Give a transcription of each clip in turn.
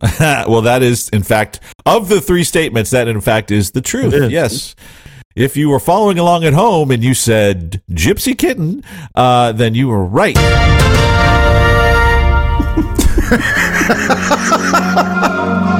well, that is, in fact, of the three statements, that in fact is the truth. Is. Yes. If you were following along at home and you said gypsy kitten, uh, then you were right.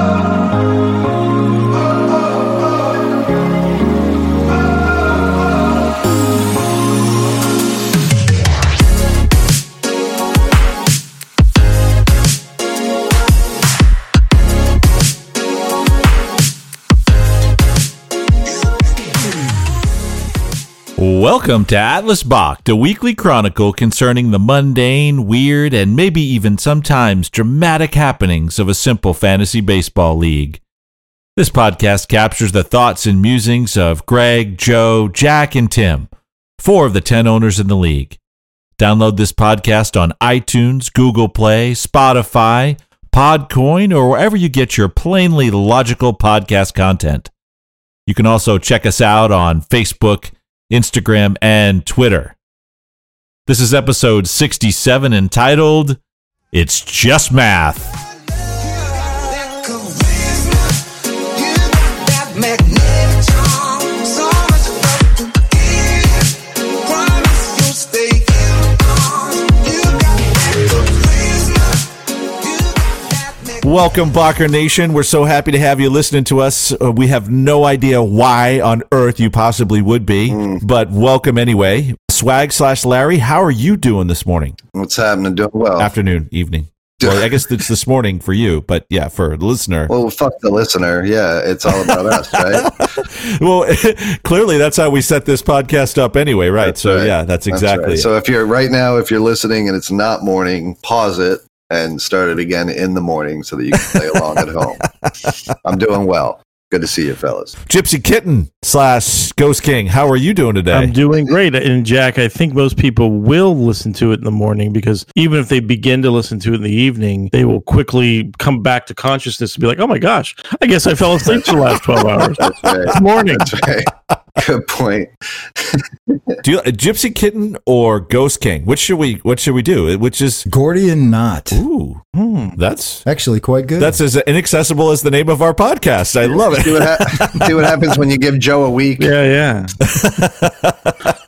Welcome to Atlas Bach, the weekly chronicle concerning the mundane, weird, and maybe even sometimes dramatic happenings of a simple fantasy baseball league. This podcast captures the thoughts and musings of Greg, Joe, Jack, and Tim, four of the 10 owners in the league. Download this podcast on iTunes, Google Play, Spotify, Podcoin, or wherever you get your plainly logical podcast content. You can also check us out on Facebook, Instagram, and Twitter. This is episode 67 entitled It's Just Math. Welcome, Barker Nation. We're so happy to have you listening to us. Uh, we have no idea why on earth you possibly would be, but welcome anyway. Swag slash Larry, how are you doing this morning? What's happening? Doing well. Afternoon, evening. Well, I guess it's this morning for you, but yeah, for the listener. well, fuck the listener. Yeah, it's all about us, right? Well, clearly that's how we set this podcast up anyway, right? That's so right. yeah, that's That's exactly right. it. So if you're right now, if you're listening and it's not morning, pause it and start it again in the morning so that you can play along at home. I'm doing well. Good to see you, fellas. Gypsy Kitten slash Ghost King, how are you doing today? I'm doing great. And Jack, I think most people will listen to it in the morning because even if they begin to listen to it in the evening, they will quickly come back to consciousness and be like, oh my gosh, I guess I fell asleep for the last 12 hours. That's right. Morning. That's right. Good point. do you, a Gypsy Kitten or Ghost King? Which should we? What should we do? Which is Gordian knot. ooh, Hmm. that's Actually, quite good. that's as inaccessible as the name of our podcast. I love See it. what, ha- see what happens when you give Joe a week. Yeah, yeah.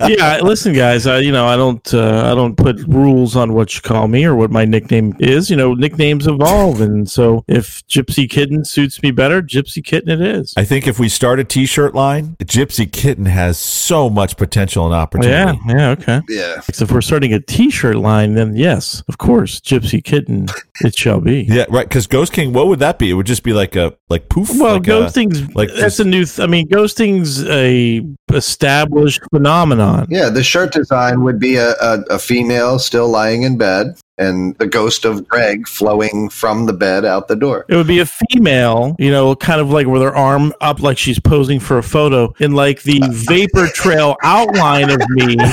yeah, listen guys, I you know, I don't uh, I don't put rules on what you call me or what my nickname is. You know, nicknames evolve and so if Gypsy Kitten suits me better, Gypsy Kitten it is. I think if we start a T-shirt line, Gypsy Kitten has so much potential and opportunity. yeah, yeah, okay. Yeah. So if we're starting a T-shirt line, then yes, of course, Gypsy Kitten, it shall be. Yeah, right. Because Ghost King, what would that be? It would just be like a like poof. Well, like a- ghosting's uh, like that's just- a new. Th- I mean, ghosting's a established phenomenon. Yeah, the shirt design would be a, a, a female still lying in bed and the ghost of Greg flowing from the bed out the door. It would be a female, you know, kind of like with her arm up, like she's posing for a photo, in like the vapor trail outline of me.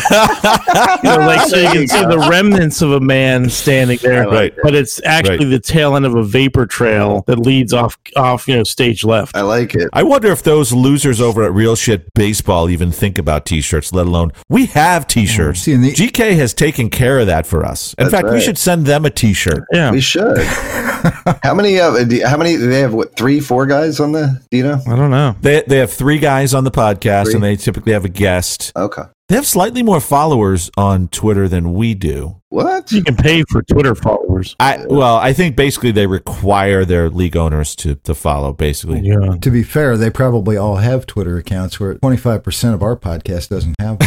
You know, like so you can see the remnants of a man standing there, Right. but it's actually Right. the tail end of a vapor trail that leads off, off, you know, stage left. I like it. I wonder if those losers over at Real Shit Baseball even think about T-shirts, let alone we have T-shirts. Mm. See, the- GK has taken care of that for us. In That's fact, we right. Should send them a T-shirt. Yeah, We should. how many? Uh, do- how many? They have what? Three, four guys on the? Do you know? I don't know. They they have three guys on the podcast, Three. and they typically have a guest. Okay. They have slightly more followers on Twitter than we do. What? You can pay for Twitter followers. I well, I think basically they require their league owners to to follow. Basically, Yeah. to be fair, they probably all have Twitter accounts where 25% of our podcast doesn't have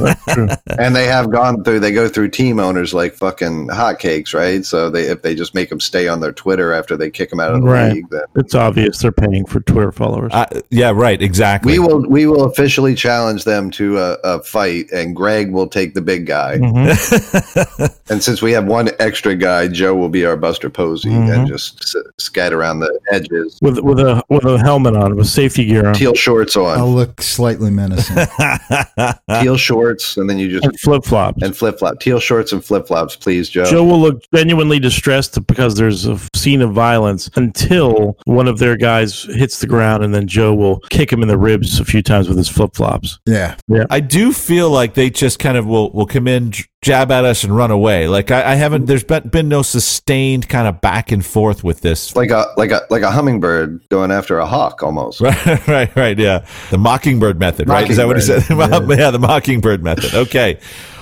one. And they have gone through. They go through team owners like fucking hotcakes, right? So they if they just make them stay on their Twitter after they kick them out of the Right. league, then It's obvious they're paying for Twitter followers. uh, yeah, right, exactly. we will we will officially challenge them to a, a fight, and Greg will take the big guy. Mhm. And since we have one extra guy, Joe will be our Buster Posey Mhm. and just s- scatter around the edges. with with a with a helmet on, with safety gear on, Teal shorts on. I'll look slightly menacing. teal shorts, and then you just flip flops. and flip flop. Teal shorts and flip flops, please, Joe. Joe will look genuinely distressed because there's a scene of violence until one of their guys hits the ground, and then Joe will kick him in the ribs a few times with his flip flops. Yeah. yeah. I do feel like they just kind of will will come in, jab at us and run away. Like I, I haven't. There's been, been no sustained kind of back and forth with this. like a like a like a hummingbird going after a hawk almost. Right, right, right. Yeah, the mockingbird method. Right? Is that what he said? Mockingbird, yeah. the mockingbird method. Okay.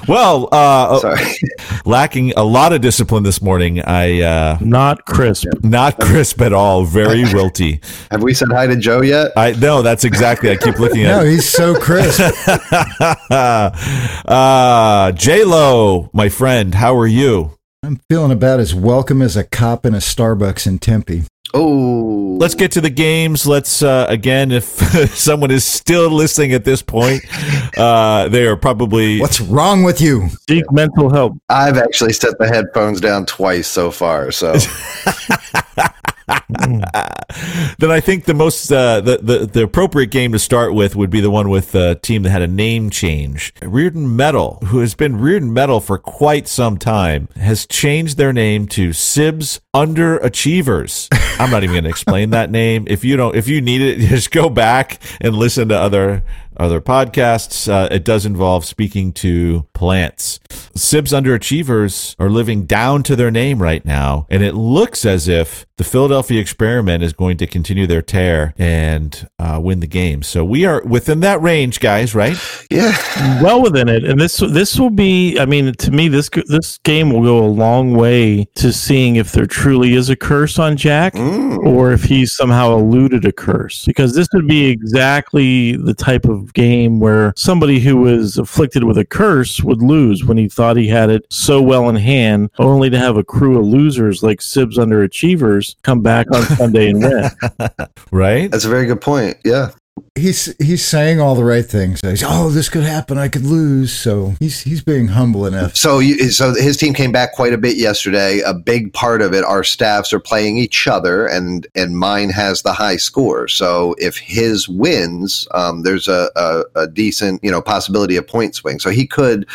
Well, uh, Sorry. lacking a lot of discipline this morning. I uh, Not crisp. not crisp at all. Very wilty. Have we said hi to Joe yet? I no. That's exactly. I keep looking at. No, he's so crisp. uh, J Lo, my friend. How are you? I'm feeling about as welcome as a cop in a Starbucks in Tempe. Oh, Let's get to the games. Let's uh, again, if someone is still listening at this point, uh, they are probably What's wrong with you? Seek mental help. I've actually set the headphones down twice so far. So then I think the most uh, the, the the appropriate game to start with would be the one with a team that had a name change. Rearden Metal, who has been Rearden Metal for quite some time, has changed their name to Sibs Underachievers. I'm not even going to explain that name. If you don't, if you need it, just go back and listen to other other podcasts. Uh, it does involve speaking to plants. Sibs underachievers are living down to their name right now, and it looks as if the Philadelphia experiment is going to continue their tear and uh, win the game. So we are within that range, guys. Right? yeah, well within it and this this will be i mean to me this this game will go a long way to seeing if there truly is a curse on jack Mm. or if he's somehow eluded a curse because this would be exactly the type of game where somebody who was afflicted with a curse would lose when he thought he had it so well in hand only to have a crew of losers like sibs underachievers come back on sunday and win Right? that's a very good point. Yeah, He's he's saying all the right things. He's, oh, this could happen. I could lose. So he's he's being humble enough. So, you, so his team came back quite a bit yesterday. A big part of it, our staffs are playing each other, and and mine has the high score. So, if his wins, um, there's a, a, a decent you know possibility of point swing. So he could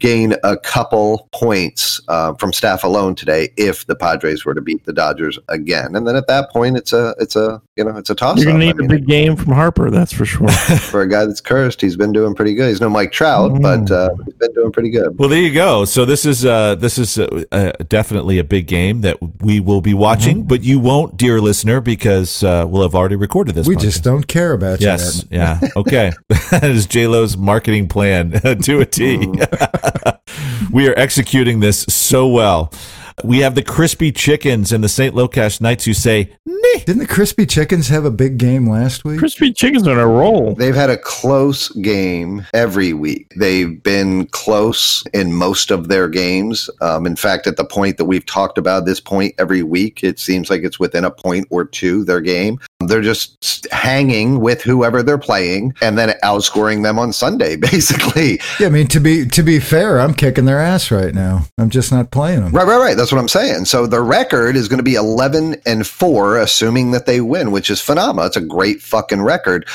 gain a couple points uh, from staff alone today if the Padres were to beat the Dodgers again. And then at that point, it's a it's a you know it's a toss you're gonna need a big game from harper that's for sure for a guy that's cursed, he's been doing pretty good. He's no Mike Trout, but uh, he's been doing pretty good. Well, there you go. So this is uh, this is uh, uh, definitely a big game that we will be watching, but you won't, dear listener, because uh, we'll have already recorded this. We podcast. just don't care about Yes. you. Yeah. Okay. that is J Lo's marketing plan to a T. we are executing this so well. We have the crispy chickens and the St. Locash Knights who say, "Nah." Didn't the crispy chickens have a big game last week? crispy chickens on a roll They've had a close game every week. They've been close in most of their games. Um, in fact, at the point that we've talked about this point every week, it seems like it's within a point or two their game. They're just hanging with whoever they're playing and then outscoring them on Sunday, basically. Yeah, I mean to be to be fair, I'm kicking their ass right now. I'm just not playing them. Right, right, right. That's what I'm saying. So the record is going to be 11 and 4, assuming that they win, which is phenomenal. It's a great fucking record.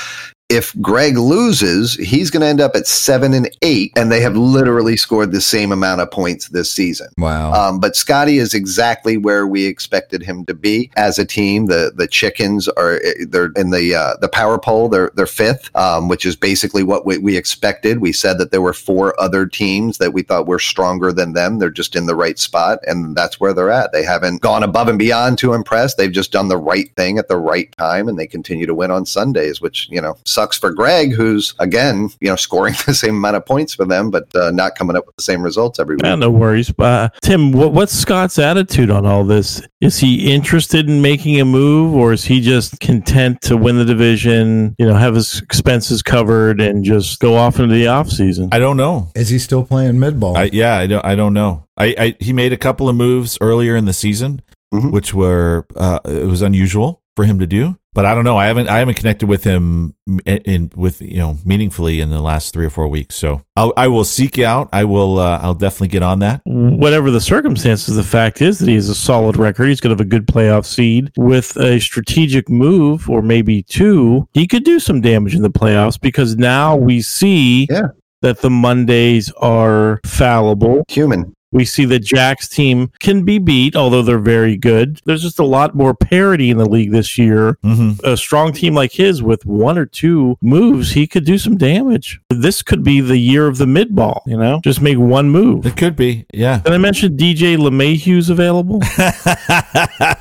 If Greg loses, he's going to end up at 7 and 8, and they have literally scored the same amount of points this season. Wow. Um, but Scotty is exactly where we expected him to be as a team. The the chickens are they're in the uh, the power poll. They're they're fifth, um, which is basically what we, we expected. We said that there were four other teams that we thought were stronger than them. They're just in the right spot, and that's where they're at. They haven't gone above and beyond to impress. They've just done the right thing at the right time, and they continue to win on Sundays, which you know sucks for Greg, who's again you know scoring the same amount of points for them, but uh, not coming up with the same results every week. Yeah, no worries. Uh, Tim, what, what's Scott's attitude on all this? Is he interested in making a move, or is he just content to win the division? You know, have his expenses covered and just go off into the off season? I don't know. Is he still playing mid ball? I, yeah, I don't. I don't know. I, I he made a couple of moves earlier in the season, Mhm. which were uh, it was unusual for him to do. But I don't know. I haven't I haven't connected with him in, in with you know meaningfully in the last three or four weeks. So I'll, I will seek you out. I will. Uh, I'll definitely get on that. Whatever the circumstances, the fact is that he has a solid record. He's going to have a good playoff seed with a strategic move, or maybe two. He could do some damage in the playoffs because now we see Yeah. that the Mondays are fallible. Human. We see that Jack's team can be beat, although they're very good. There's just a lot more parity in the league this year. hmm A strong team like his with one or two moves, he could do some damage. This could be the year of the mid ball, you know? Just make one move. It could be, yeah. And I mentioned DJ LeMahieu's available?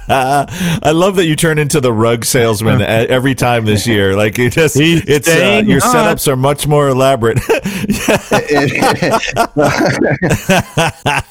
I love that you turn into the rug salesman every time this year. Like you just, He's it's uh, your hot. setups are much more elaborate.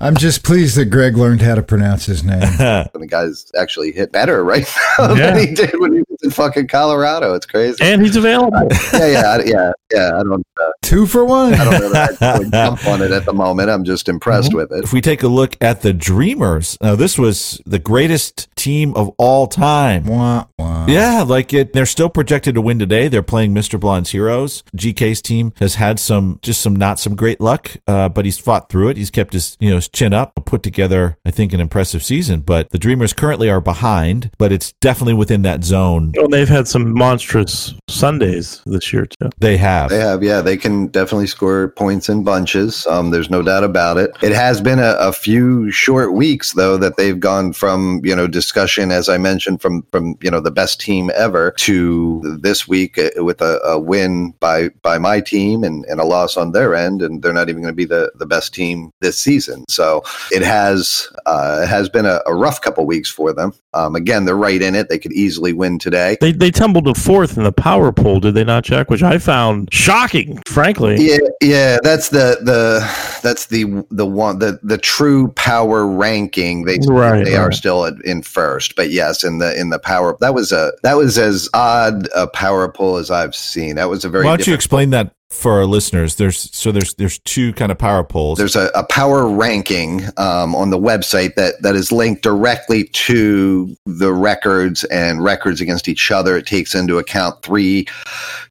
I'm just pleased that Greg learned how to pronounce his name. And the guy's actually hit better right now Yeah. than he did when he was in fucking Colorado. It's crazy. and he's available. yeah, yeah, I- yeah, yeah. I don't, uh, Two for one. I don't know that I would jump on it at the moment. I'm just impressed with it. if we take a look at the Dreamers, now this was the greatest team of all time. Wah, wah. Yeah, like it. They're still projected to win today. They're playing Mr. Blonde's Heroes. GK's team has had some, just some not some great luck, uh, but he's fought through it. He's kept his, you know, his chin up, put together, I think, an impressive season. But the Dreamers currently are behind, but it's definitely within that zone. Well, they've had some monstrous Sundays this year, too. They have. They have, yeah, they can definitely score points in bunches. Um, there's no doubt about it. It has been a, a few short weeks though that they've gone from you know discussion, as I mentioned, from from you know the best team ever to this week uh, with a, a win by by my team and, and a loss on their end, and they're not even going to be the the best team this season. So it has uh, it has been a, a rough couple weeks for them. Um, again, they're right in it. They could easily win today. They, they tumbled to fourth in the power poll, did they not, Jack? Which I found shocking, frankly. Yeah, yeah, that's the the that's the the one the the true power ranking. They Right, they are still at- in first, but yes, in the in the power that was a that was as odd a power pull as I've seen. That was a very Why don't you different- explain that for our listeners? There's so there's there's two kind of power polls. There's a, a power ranking um, on the website that, that is linked directly to the records and records against each other. It takes into account three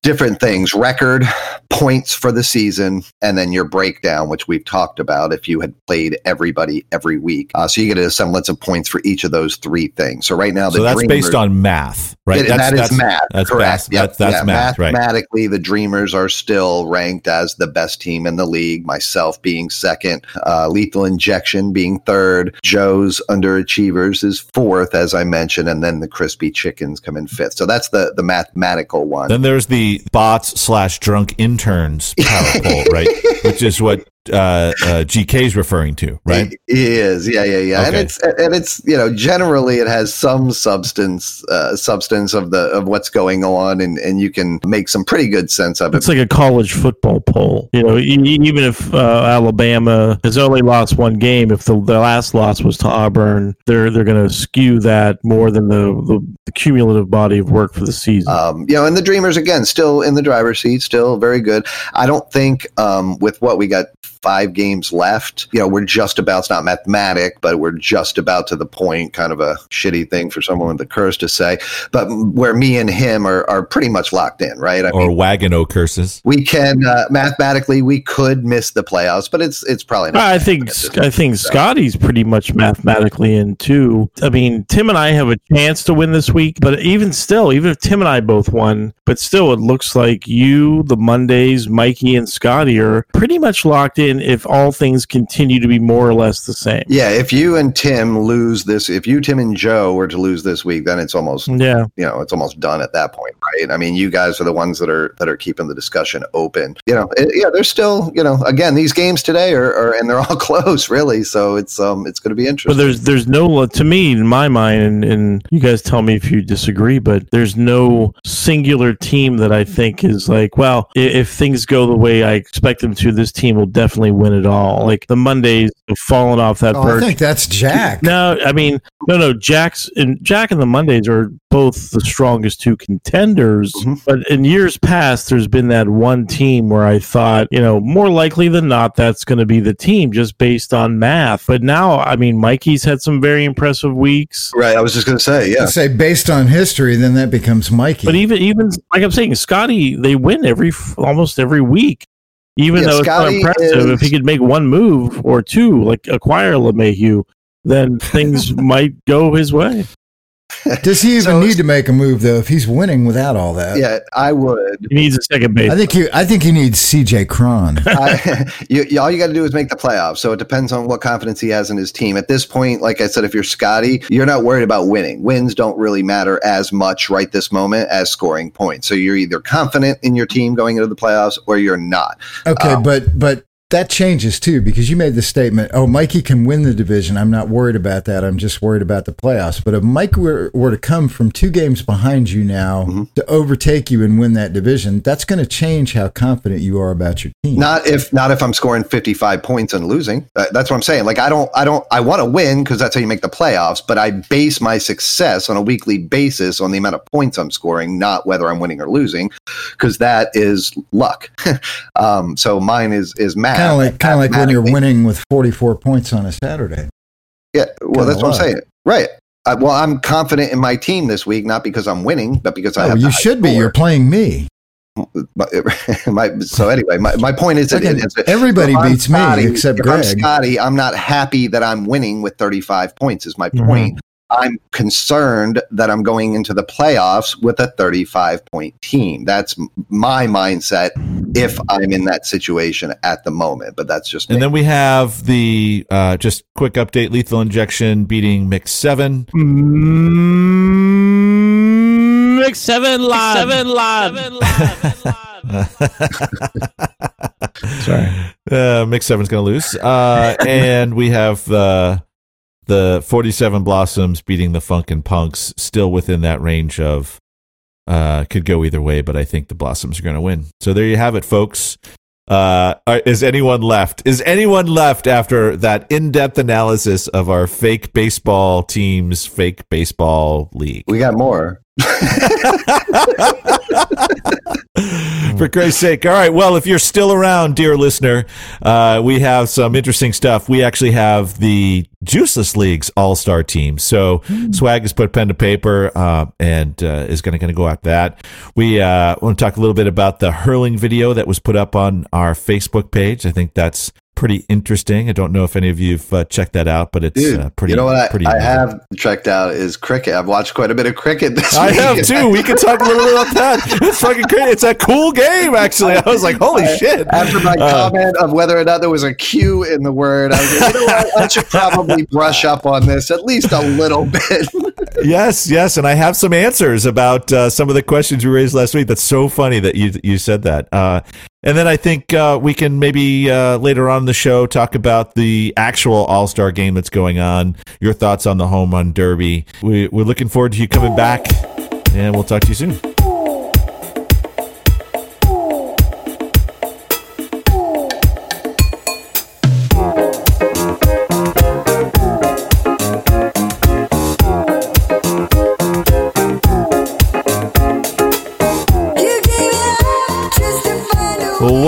different things record, points for the season, and then your breakdown, which we've talked about if you had played everybody every week. Uh, so you get a semblance of points for each of those three things. So right now, the so that's Dreamers- based on math, right? it- that's, that is that's, math. That's correct. math. Yep. That's, that's yeah, math, right? Mathematically, the Dreamers are still ranked as the best team in the league. Myself being second, uh, Lethal Injection being third, Joe's Underachievers is fourth, as I mentioned, and then the Crispy Chickens come in fifth. So that's the the mathematical one. Then there's the bots slash drunk interns power poll, right? Which is what uh, uh, GK is referring to, right? It is, yeah, yeah, yeah, and it's and it's you know generally it has some substance, uh, substance of the of what's going on, and and you can make some pretty good sense of it. It's like a college football poll. You know, even if uh, Alabama has only lost one game, if the, the last loss was to Auburn, they're they're going to skew that more than the, the, the cumulative body of work for the season. Um, you know, and the Dreamers again, still in the driver's seat, still very good. I don't think um, with what we got five games left, you know, we're just about. It's not mathematic, but we're just about to the point. Kind of a shitty thing for someone with the curse to say, but where me and him are are pretty much locked in, right? I Or wagon o curses. we can uh, mathematically we could miss the playoffs, but it's it's probably not. I think I think Scotty's pretty much mathematically in too. I mean, Tim and I have a chance to win this week, but even still, even if Tim and I both won, but still, it looks like you, the Mondays, Mikey, and Scotty are pretty much locked in. If all things continue to be more or less the same. Yeah, if you and Tim lose this, if you, Tim, and Joe were to lose this week, then it's almost Yeah, you know it's almost done at that point right i mean you guys are the ones that are that are keeping the discussion open you know it, yeah there's still you know again these games today are, are and they're all close really so it's um it's going to be interesting. but interesting there's there's no to me in my mind, and, and you guys tell me if you disagree, but there's no singular team that I think is like, well, i- if things go the way I expect them to, this team will definitely win it all. Like the Mondays have fallen off that Oh, I think that's Jack. No, I mean, no, no. Jack's and Jack and the Mondays are both the strongest two contenders. Mhm. But in years past, there's been that one team where I thought, you know, more likely than not, that's going to be the team just based on math. But now, I mean, Mikey's had some very impressive weeks. right i was just going to say yeah say based on history, then that becomes Mikey. But even, even like I'm saying, Scotty, they win every almost every week. Even Yeah, though it's Scotty not impressive, is- if he could make one move or two, like acquire LeMahieu, then things might go his way. Does he even So- need to make a move though? If he's winning without all that, yeah, I would. He needs a second base. I think he. I think he needs C.J. Cron. I, you, you- all you got to do is make the playoffs. So it depends on what confidence he has in his team. At this point, like I said, if you're Scotty, you're not worried about winning. Wins don't really matter as much right this moment as scoring points. So you're either confident in your team going into the playoffs or you're not. Okay, Um, but but that changes too because you made the statement, "Oh, Mikey can win the division. I'm not worried about that. I'm just worried about the playoffs." But if Mike were, were to come from two games behind you now Mm-hmm. to overtake you and win that division, that's going to change how confident you are about your team. Not if not if I'm scoring 55 points and losing. That's what I'm saying. Like I don't I don't I want to win because that's how you make the playoffs. But I base my success on a weekly basis on the amount of points I'm scoring, not whether I'm winning or losing, because that is luck. um, so mine is is math. Kind of like kind of like when you're winning with 44 points on a Saturday. Yeah, well, Kinda that's what I'm saying. Right. Uh, well, I'm confident in my team this week, not because I'm winning, but because I Oh, have. you should be. You're playing me. But, my, so anyway, my, my point is that Fucking it's- everybody beats me except if I'm Scotty, I'm not happy that I'm winning with 35 points. Is my Mhm. point. I'm concerned that I'm going into the playoffs with a 35 point team. That's my mindset if I'm in that situation at the moment. But that's just And me. then we have the uh, just quick update: Lethal Injection beating Mix Seven. Mm, Mix seven live. Seven live. Sorry. Uh, Mix Seven's going to lose. Uh, and we have uh, the 47 Blossoms beating the Funkin' Punks, still within that range of uh, could go either way, but I think the Blossoms are going to win. So there you have it, folks. Uh, is anyone left? Is anyone left after that in-depth analysis of our fake baseball teams, fake baseball league? we got more. For Christ's sake. All right. Well, if you're still around, dear listener, uh, we have some interesting stuff. We actually have the Juiceless League's All Star team. So Swag has put pen to paper uh, and uh, is going to go at that. We uh, want to talk a little bit about the hurling video that was put up on our Facebook page. I think that's pretty interesting. I don't know if any of you've uh, checked that out, but it's Dude, uh, pretty. you know what pretty I, I have checked out is cricket. I've watched quite a bit of cricket this I week. have too. We can talk a little bit about that. It's fucking great. It's a cool game, actually. I was like, holy I- shit. After my Uh, comment of whether or not there was a Q in the word, I was like, you know what? I should probably brush up on this at least a little bit. Yes, yes, and I have some answers about uh, some of the questions you raised last week. That's so funny that you you said that. Uh, and then I think uh, we can maybe uh, later on the show talk about the actual All Star game that's going on. Your thoughts on the home run derby. We, we're looking forward to you coming back, and we'll talk to you soon.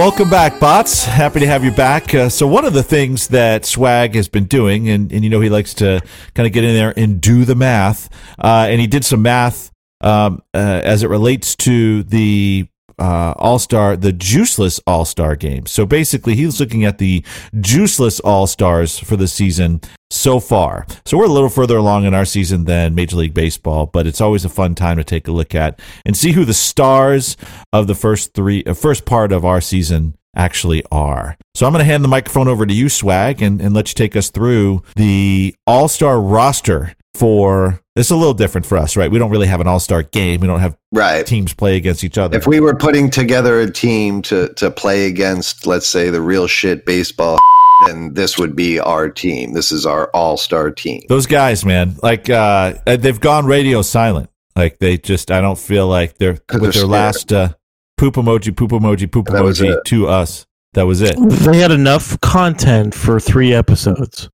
Welcome back, bots. Happy to have you back. Uh, so, one of the things that Swag has been doing, and, and you know, he likes to kind of get in there and do the math, uh, and he did some math um, uh, as it relates to the uh, All Star, the Juiceless All Star game. So, basically, he's looking at the Juiceless All Stars for the season so far. So, we're a little further along in our season than Major League Baseball, but it's always a fun time to take a look at and see who the stars of the first three, uh, first part of our season actually are. So I'm going to hand the microphone over to you, Swag, and, and let you take us through the All Star roster for. It's a little different for us, right? We don't really have an All Star game. We don't have Right. teams play against each other. If we were putting together a team to, to play against, let's say, the real shit baseball, then this would be our team. This is our all star team. Those guys, man, like uh, they've gone radio silent. Like they just, I don't feel like they're with they're their scared. last uh, poop emoji, poop emoji, poop emoji to us. That was it. They had enough content for three episodes.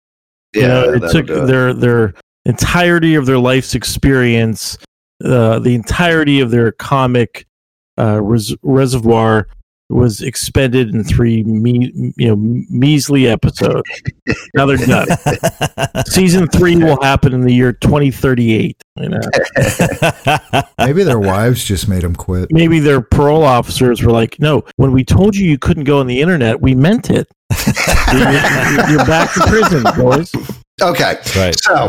Yeah, you know, it took it. their their entirety of their life's experience, uh, the entirety of their comic uh, res- reservoir was expended in three me- you know measly episodes. now they're done. Season three will happen in the year 2038. You know, Maybe their wives just made them quit. maybe their parole officers were like, "No, when we told you you couldn't go on the internet, we meant it. You're, you're back to prison, boys." Okay. right. So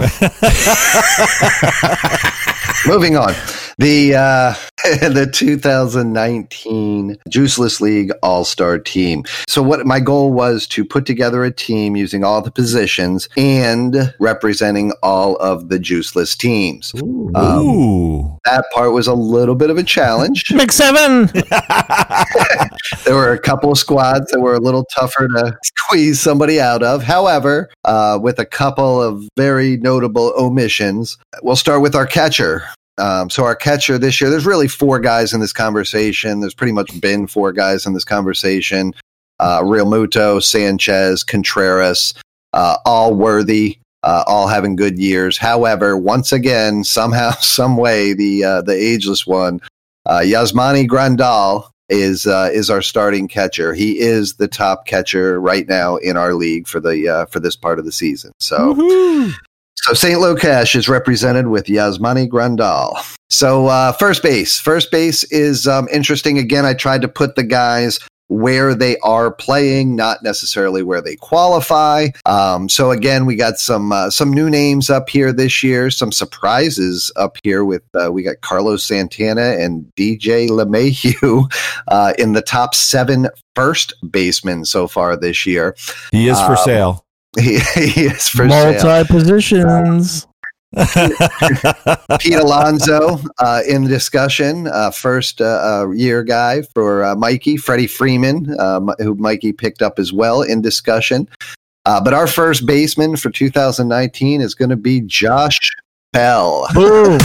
moving on. The uh, the 2019 Juiceless League All Star Team. So, what my goal was to put together a team using all the positions and representing all of the Juiceless teams. Um, Ooh. that part was a little bit of a challenge. Mix seven. there were a couple of squads that were a little tougher to squeeze somebody out of. However, uh, with a couple of very notable omissions, we'll start with our catcher. Um, so our catcher this year, there's really four guys in this conversation. There's pretty much been four guys in this conversation. Uh, Realmuto, Sanchez, Contreras, uh, all worthy, uh, all having good years. However, once again, somehow, some way, the uh, the ageless one, uh, Yasmani Grandal, is uh, is our starting catcher. He is the top catcher right now in our league for the uh, for this part of the season. So. So St. Locash is represented with Yasmani Grandal. So uh, first base, first base is um, interesting. Again, I tried to put the guys where they are playing, not necessarily where they qualify. Um, so again, we got some uh, some new names up here this year, some surprises up here with uh, we got Carlos Santana and DJ LeMahieu uh, in the top seven first basemen so far this year. He is for Um, sale. He, he is for. Multi positions. Pete Alonso uh, in the discussion, uh, first uh, uh, year guy for uh, Mikey, Freddie Freeman, um, who Mikey picked up as well in discussion. Uh, but our first baseman for 2019 is going to be Josh Bell. Boom.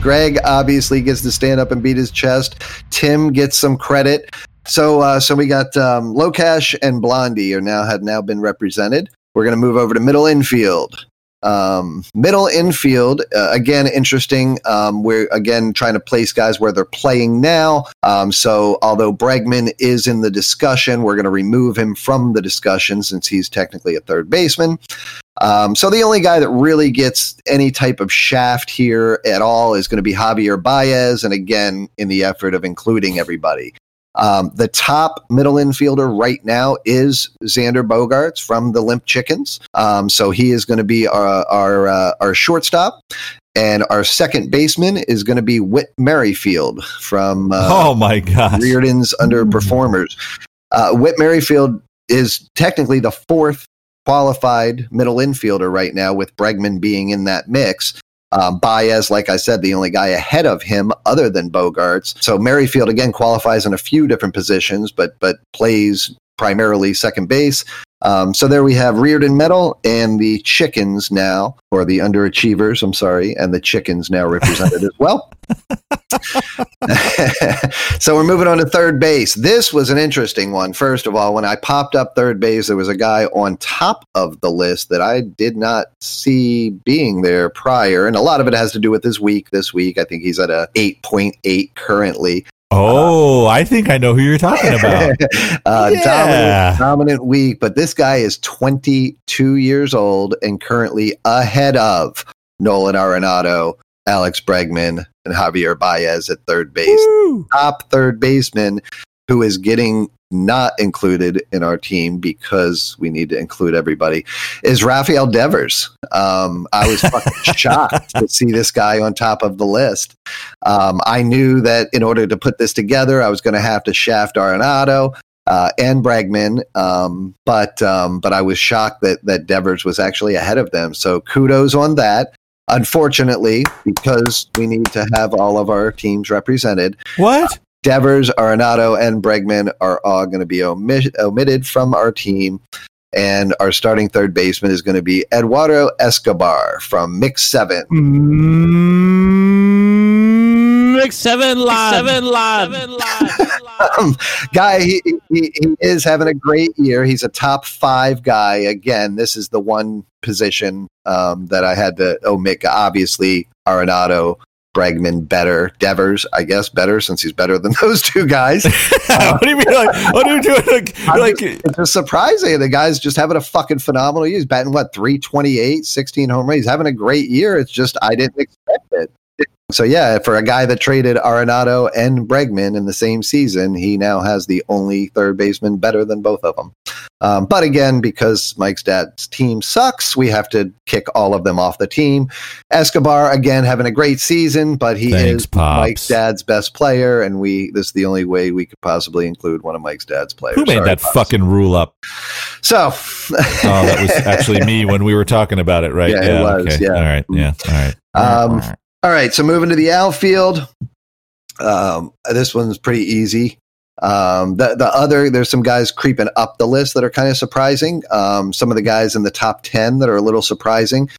Greg obviously gets to stand up and beat his chest. Tim gets some credit. So, uh, so we got um, Locash and Blondie are now had now been represented. We're going to move over to middle infield. Um, middle infield uh, again interesting. Um, we're again trying to place guys where they're playing now. Um, so although Bregman is in the discussion, we're going to remove him from the discussion since he's technically a third baseman. Um, so the only guy that really gets any type of shaft here at all is going to be Javier Baez, and again in the effort of including everybody. Um, the top middle infielder right now is Xander Bogaerts from the Limp Chickens. Um, so he is going to be our our, uh, our shortstop, and our second baseman is going to be Whit Merrifield from uh, oh my God Rearden's underperformers. Uh, Whit Merrifield is technically the fourth qualified middle infielder right now, with Bregman being in that mix. Um, Baez, like I said, the only guy ahead of him other than Bogaerts. So Merrifield again qualifies in a few different positions, but but plays primarily second base. Um, so there we have Rearden Metal and the Chickens now, or the underachievers, I'm sorry, and the Chickens now represented as well. so we're moving on to third base. This was an interesting one. First of all, when I popped up third base, there was a guy on top of the list that I did not see being there prior, and a lot of it has to do with his week. This week, I think he's at a 8.8 currently. Oh, I think I know who you're talking about. uh, Yeah. dominant, dominant week, but this guy is 22 years old and currently ahead of Nolan Arenado, Alex Bregman, and Javier Baez at third base. Woo. Top third baseman who is getting not included in our team because we need to include everybody is Rafael Devers. Um, I was fucking shocked to see this guy on top of the list. Um, I knew that in order to put this together, I was going to have to shaft Arenado uh, and Bregman, um, but um, but I was shocked that that Devers was actually ahead of them. So kudos on that. Unfortunately, because we need to have all of our teams represented, What? Devers, Arenado, and Bregman are all going to be omi- omitted from our team. And our starting third baseman is going to be Eduardo Escobar from Mix 7. Mix seven live. Seven live. Um, guy, he, he, he is having a great year. He's a top five guy. Again, this is the one position um, that I had to omit. Obviously, Arenado, Bregman better. Devers, I guess, better since he's better than those two guys. what do you mean? Like, what are you doing? Like, like just- it's just surprising. The guy's just having a fucking phenomenal year. He's batting, what, 328, 16 home runs. He's having a great year. It's just, I didn't expect it. So yeah, for a guy that traded Arenado and Bregman in the same season, he now has the only third baseman better than both of them. Um, but again, because Mike's dad's team sucks, we have to kick all of them off the team. Escobar again having a great season, but he Thanks, is Pops. Mike's dad's best player, and we this is the only way we could possibly include one of Mike's dad's players. Who made Sorry, that Pops. fucking rule up? So, Oh, that was actually me when we were talking about it, right? Yeah, it was, yeah. All right. Yeah. All right. Um, all right, so moving to the outfield. Um, this one's pretty easy. Um, the the other there's some guys creeping up the list that are kind of surprising. Um, some of the guys in the top ten that are a little surprising.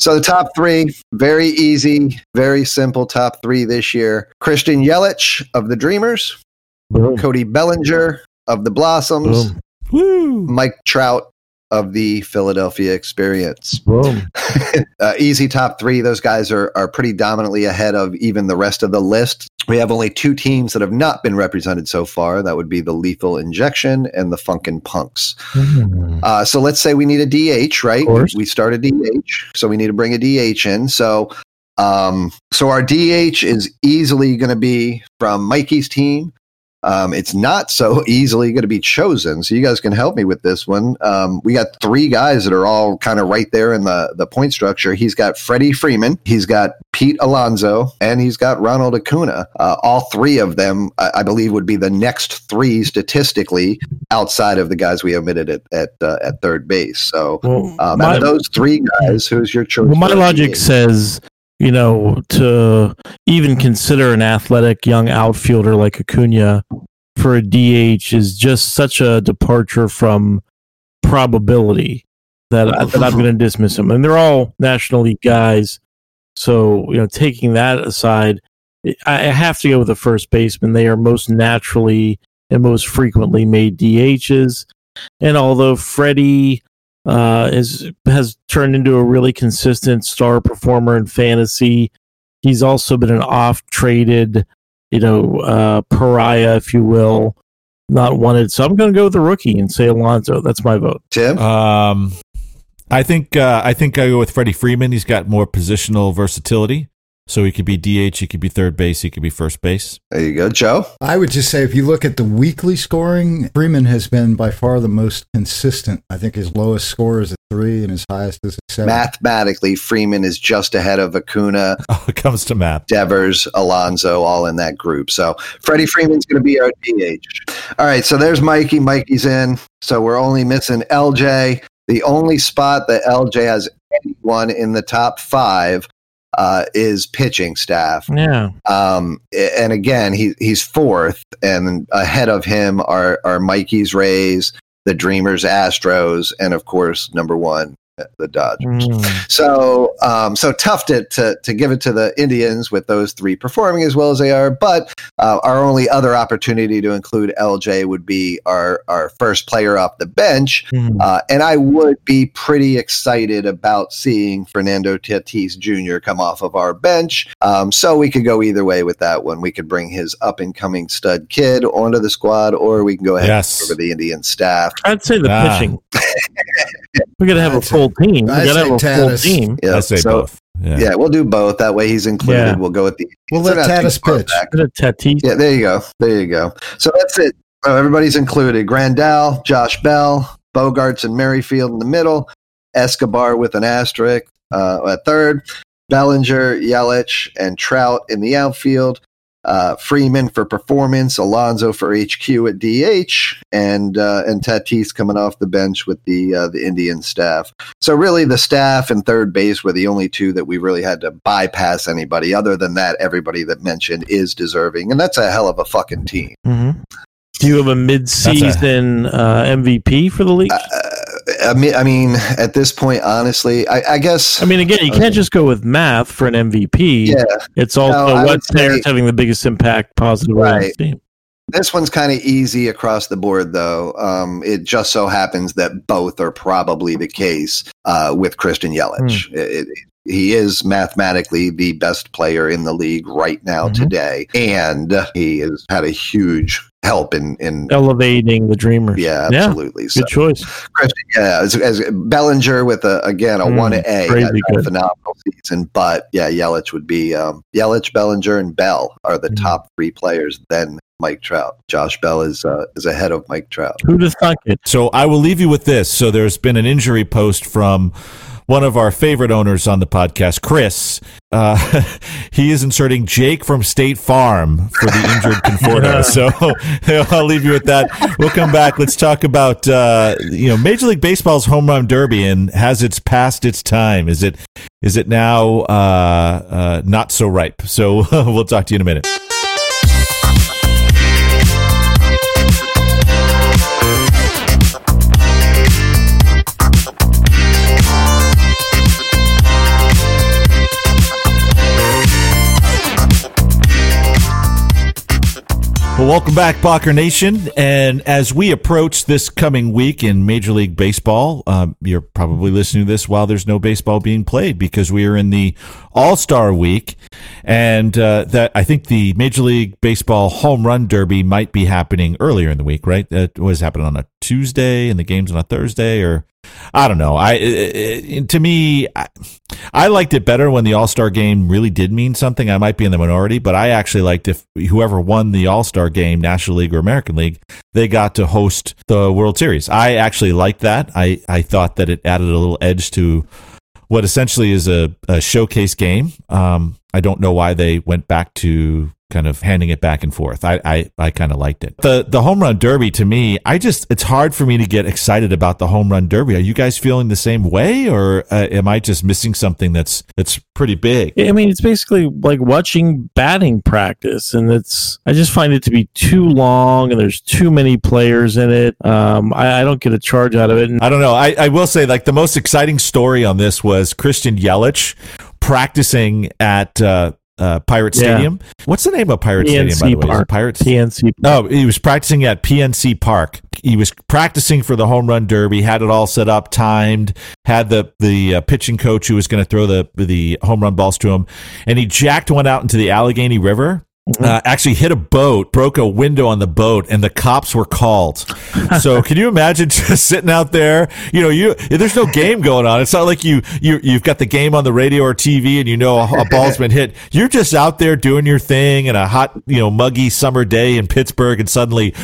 So the top three, very easy, very simple top three this year. Christian Yelich of the Dreamers, Boom. Cody Bellinger of the Blossoms, Woo. Mike Trout of the Philadelphia Experience. Boom. uh, easy top three. Those guys are, are pretty dominantly ahead of even the rest of the list. We have only two teams that have not been represented so far. That would be the Lethal Injection and the Funkin' Punks. Mm. Uh, so let's say we need a DH, right? We start a DH, so we need to bring a DH in. So, um, so our DH is easily going to be from Mikey's team. Um, it's not so easily going to be chosen. So you guys can help me with this one. Um, we got three guys that are all kind of right there in the, the point structure. He's got Freddie Freeman, he's got Pete Alonso, and he's got Ronald Acuna. Uh, all three of them, I, I believe, would be the next three statistically outside of the guys we omitted at at, uh, at third base. So Well, um, my- out of those three guys, who's your choice? Well, my logic says, you know, to even consider an athletic young outfielder like Acuna for a DH is just such a departure from probability that, I, that I'm going to dismiss him. And they're all National League guys. So, you know, taking that aside, I I have to go with the first baseman. They are most naturally and most frequently made DHs. And although Freddie uh, is has turned into a really consistent star performer in fantasy. He's also been an off traded, you know, uh, pariah, if you will, not wanted. So I'm going to go with the rookie and say Alonso. That's my vote. Tim. Um, I think uh, I think I go with Freddie Freeman. He's got more positional versatility, so he could be DH, he could be third base, he could be first base. There you go, Joe. I would just say if you look at the weekly scoring, Freeman has been by far the most consistent. I think his lowest score is a three and his highest is a seven. Mathematically, Freeman is just ahead of Acuna, Oh, it comes to math. Devers, Alonso, all in that group. So Freddie Freeman's going to be our DH. All right, so there's Mikey. Mikey's in. So we're only missing LJ. The only spot that LJ has anyone in the top five uh, is pitching staff. Yeah. Um, and again, he he's fourth, and ahead of him are are Mikey's Rays, the Dreamers Astros, and of course number one the Dodgers. Mm. So, um, so tough to, to to give it to the Indians with those three performing as well as they are. But uh, our only other opportunity to include LJ would be our our first player off the bench, Mm. uh, and I would be pretty excited about seeing Fernando Tatis Jr. come off of our bench. Um, so we could go either way with that one. We could bring his up and coming stud kid onto the squad, or we can go ahead Yes. over the Indian staff. I'd say the Ah. pitching. We're gonna have a I'd say- full team. We I'd got to have a say full Tatis. team. Yeah, I say so, both. Yeah. Yeah, we'll do both. That way he's included. Yeah. We'll go with the. We'll let Tatis far pitch. back. Got a Tatis. Yeah, there you go. There you go. So that's it. So everybody's included. Grandal, Josh Bell, Bogaerts and Merrifield in the middle, Escobar with an asterisk uh, at third, Bellinger, Yelich, and Trout in the outfield. Uh, Freeman for performance, Alonso for HQ at DH, and uh, and Tatis coming off the bench with the uh, the Indian staff. So really, the staff and third base were the only two that we really had to bypass anybody. Other than that, everybody that mentioned is deserving, and that's a hell of a fucking team. hmm Do you have a mid-season uh, MVP for the league? I mean, I mean, at this point, honestly, I, I guess. I mean, again, you can't just go with math for an MVP. yeah, It's also No, what players having the biggest impact the Right. team. this one's kind of easy across the board, though. Um, it just so happens that both are probably the case uh, with Christian Yelich. It- it- he is mathematically the best player in the league right now Mhm. today, and he has had a huge help in in Elevating the dreamers. yeah, absolutely. So, Good choice. Christian, yeah, as, as Bellinger with a again a Mm, one A, had crazy a phenomenal season. But yeah, Yelich would be um, Yelich, Bellinger, and Bell are the Mm. top three players. Then Mike Trout. Josh Bell is uh, is ahead of Mike Trout. Who'd thunk it? So I will leave you with this. So there's been an injury post from one of our favorite owners on the podcast, Chris. Uh, he is inserting Jake from State Farm for the injured Conforto. so I'll leave you with that. We'll come back. Let's talk about uh, you know Major League Baseball's home run derby and has it's past its time? Is it is it now uh, uh, not so ripe? So we'll talk to you in a minute. Well, welcome back, Balker Nation. And as we approach this coming week in Major League Baseball, um, you're probably listening to this while there's no baseball being played because we are in the All Star Week, and uh, that I think the Major League Baseball Home Run Derby might be happening earlier in the week, right? That was happening on a Tuesday, and the game's on a Thursday, or I don't know. I it, it, to me, I, I liked it better when the All Star game really did mean something. I might be in the minority, but I actually liked if whoever won the All Star game, National League or American League, they got to host the World Series. I actually liked that. I I thought that it added a little edge to what essentially is a, a showcase game. Um, I don't know why they went back to kind of handing it back and forth. I I, I kind of liked it. The the home run derby to me, I just it's hard for me to get excited about the home run derby. Are you guys feeling the same way, or uh, am I just missing something that's that's pretty big? I mean, it's basically like watching batting practice, and it's. I just find it to be too long, and there's too many players in it. Um, I, I don't get a charge out of it. And I don't know. I, I will say, like, the most exciting story on this was Christian Yelich practicing at uh, uh, Pirate Yeah. Stadium. What's the name of Pirate Stadium, by PNC the way? Is it Park. Pirates? PNC. Oh, he was practicing at PNC Park. He was practicing for the home run derby. Had it all set up, timed. Had the the uh, pitching coach who was going to throw the the home run balls to him, and he jacked one out into the Allegheny River. Uh, actually hit a boat, broke a window on the boat, and the cops were called. so, can you imagine just sitting out there? You know, you there's no game going on. It's not like you you you've got the game on the radio or TV, and you know a, a ball's been hit. You're just out there doing your thing in a hot, you know, muggy summer day in Pittsburgh, and suddenly!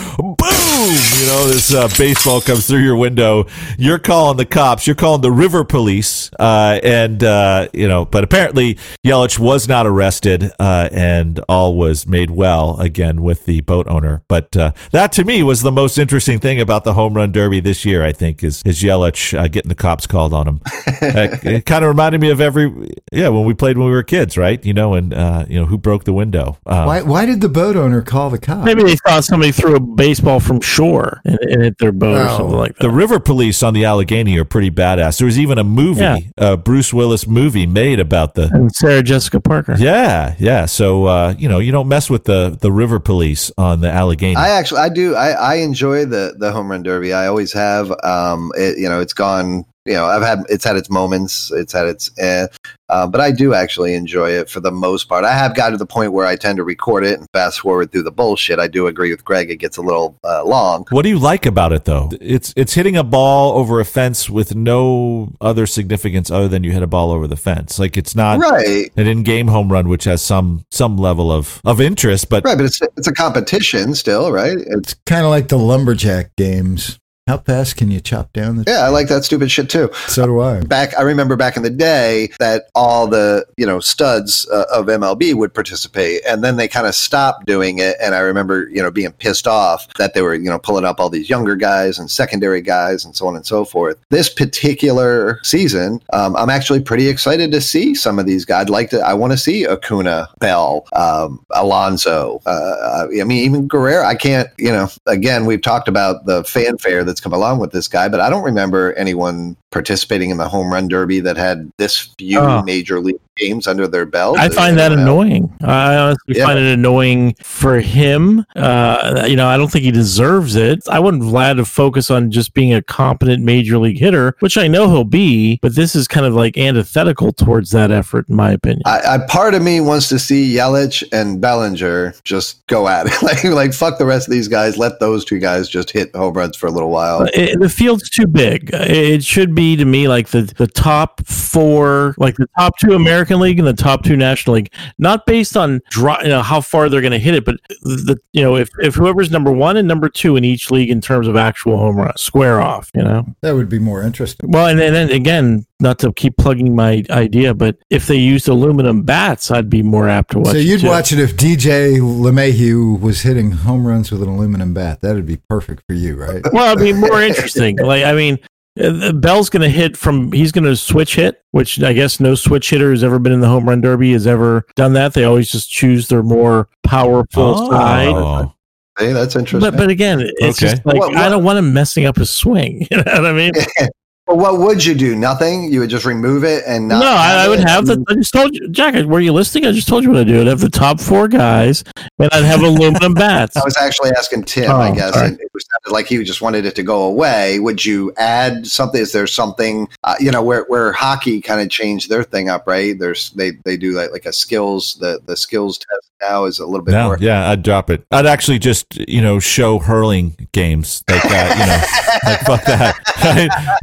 You know, this uh, baseball comes through your window. You're calling the cops. You're calling the river police, uh, and uh, you know, but apparently Yelich was not arrested, uh, and all was made well again with the boat owner. But uh, that to me was the most interesting thing about the home run derby this year. I think is is Yelich uh, getting the cops called on him. Uh, it kind of reminded me of every yeah when we played when we were kids, right? You know, and uh, you know who broke the window. Um, Why, why did the boat owner call the cops? Maybe they thought somebody threw a baseball from shore and, and hit their boat or Oh. something like that. The river police on the Allegheny are pretty badass. There was even a movie, Yeah. a Bruce Willis movie made about the. and Sarah Jessica Parker. Yeah, yeah. So uh, you know, you don't mess with the the river police on the Allegheny. I actually, I do, I, I enjoy the the home run derby. I always have. Um, it, you know, it's gone. You know, I've had it's had its moments. It's had its, eh, uh, but I do actually enjoy it for the most part. I have got to the point where I tend to record it and fast forward through the bullshit. I do agree with Greg; it gets a little uh, long. what do you like about it though? It's it's hitting a ball over a fence with no other significance other than you hit a ball over the fence. Like it's not Right, an in-game home run, which has some some level of of interest, but right, but it's it's a competition still, right? It's Kind of like the lumberjack games. How fast can you chop down the? yeah, I like that stupid shit too. So do I. back i remember back in the day that all the you know studs uh, of mlb would participate and then they kind of stopped doing it and i remember you know being pissed off that they were you know pulling up all these younger guys and secondary guys and so on and so forth this particular season um, i'm actually pretty excited to see some of these guys i'd like to i want to see acuna bell um, alonso uh, i mean even guerrero i can't you know again we've talked about the fanfare that's come along with this guy but i don't remember anyone participating in the home run derby that had this few Oh. major league games under their belt. I find that annoying. I honestly Yeah. find it annoying for him. Uh, you know, I don't think he deserves it. I want Vlad to focus on just being a competent major league hitter, which I know he'll be, but this is kind of like antithetical towards that effort, in my opinion. I, I part of me wants to see Yelich and Bellinger just go at it, like like fuck the rest of these guys. Let those two guys just hit home runs for a little while. Uh, it- the field's too big. Uh, It should be to me like the, the top four, like the top two American League and the top two National League, not based on draw, you know, how far they're going to hit it, but the you know if if whoever's number one and number two in each league in terms of actual home run, square off. You know. That would be more interesting. Well, and then, then again, not to keep plugging my idea, but if they used aluminum bats, I'd be more apt to watch. It. So you'd too. watch it if DJ LeMahieu was hitting home runs with an aluminum bat. That'd be perfect for you, right? Well, it'd be more interesting. Like, I mean, Uh, Bell's going to hit from. He's going to switch hit, which I guess no switch hitter has ever been in the home run derby has ever done that. They always just choose their more powerful oh. side. Oh. Hey, that's interesting. But but again, it's Okay. just like What- I don't want him messing up his swing. You know what I mean? Well, what would you do? Nothing. You would just remove it and not. no, I, I would have the. I just told you, Jack. Were you listening? I just told you what I do. I'd have the top four guys, and I'd have aluminum bats. I was actually asking Tim. Oh, I guess sorry. and it was sounded like he just wanted it to go away. Would you add something? Is there something uh, you know where where hockey kind of changed their thing up? Right? There's they they do like like a skills the the skills test now is a little bit No, more. yeah, I'd drop it. I'd actually just, you know, show hurling games like that, you know, like fuck that.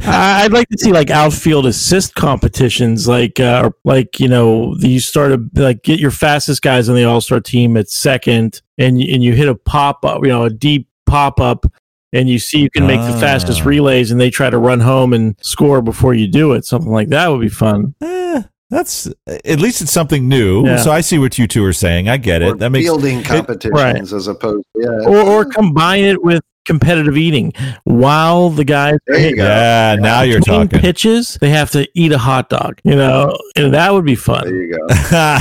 I- I'd like to see like outfield assist competitions, like uh, like you know you start a like get your fastest guys on the All Star team at second, and and you hit a pop up, you know, a deep pop up, and you see you can make the fastest Ah. relays, and they try to run home and score before you do it. Something like that would be fun. Eh, that's at least it's something new. Yeah. So I see what you two are saying. I get Or it. That makes fielding competitions as opposed. Yeah. Or or combine it with competitive eating while the guys There you go. Yeah, now you're talking. pitches, they have to eat a hot dog. You know, and that would be fun. there you go. John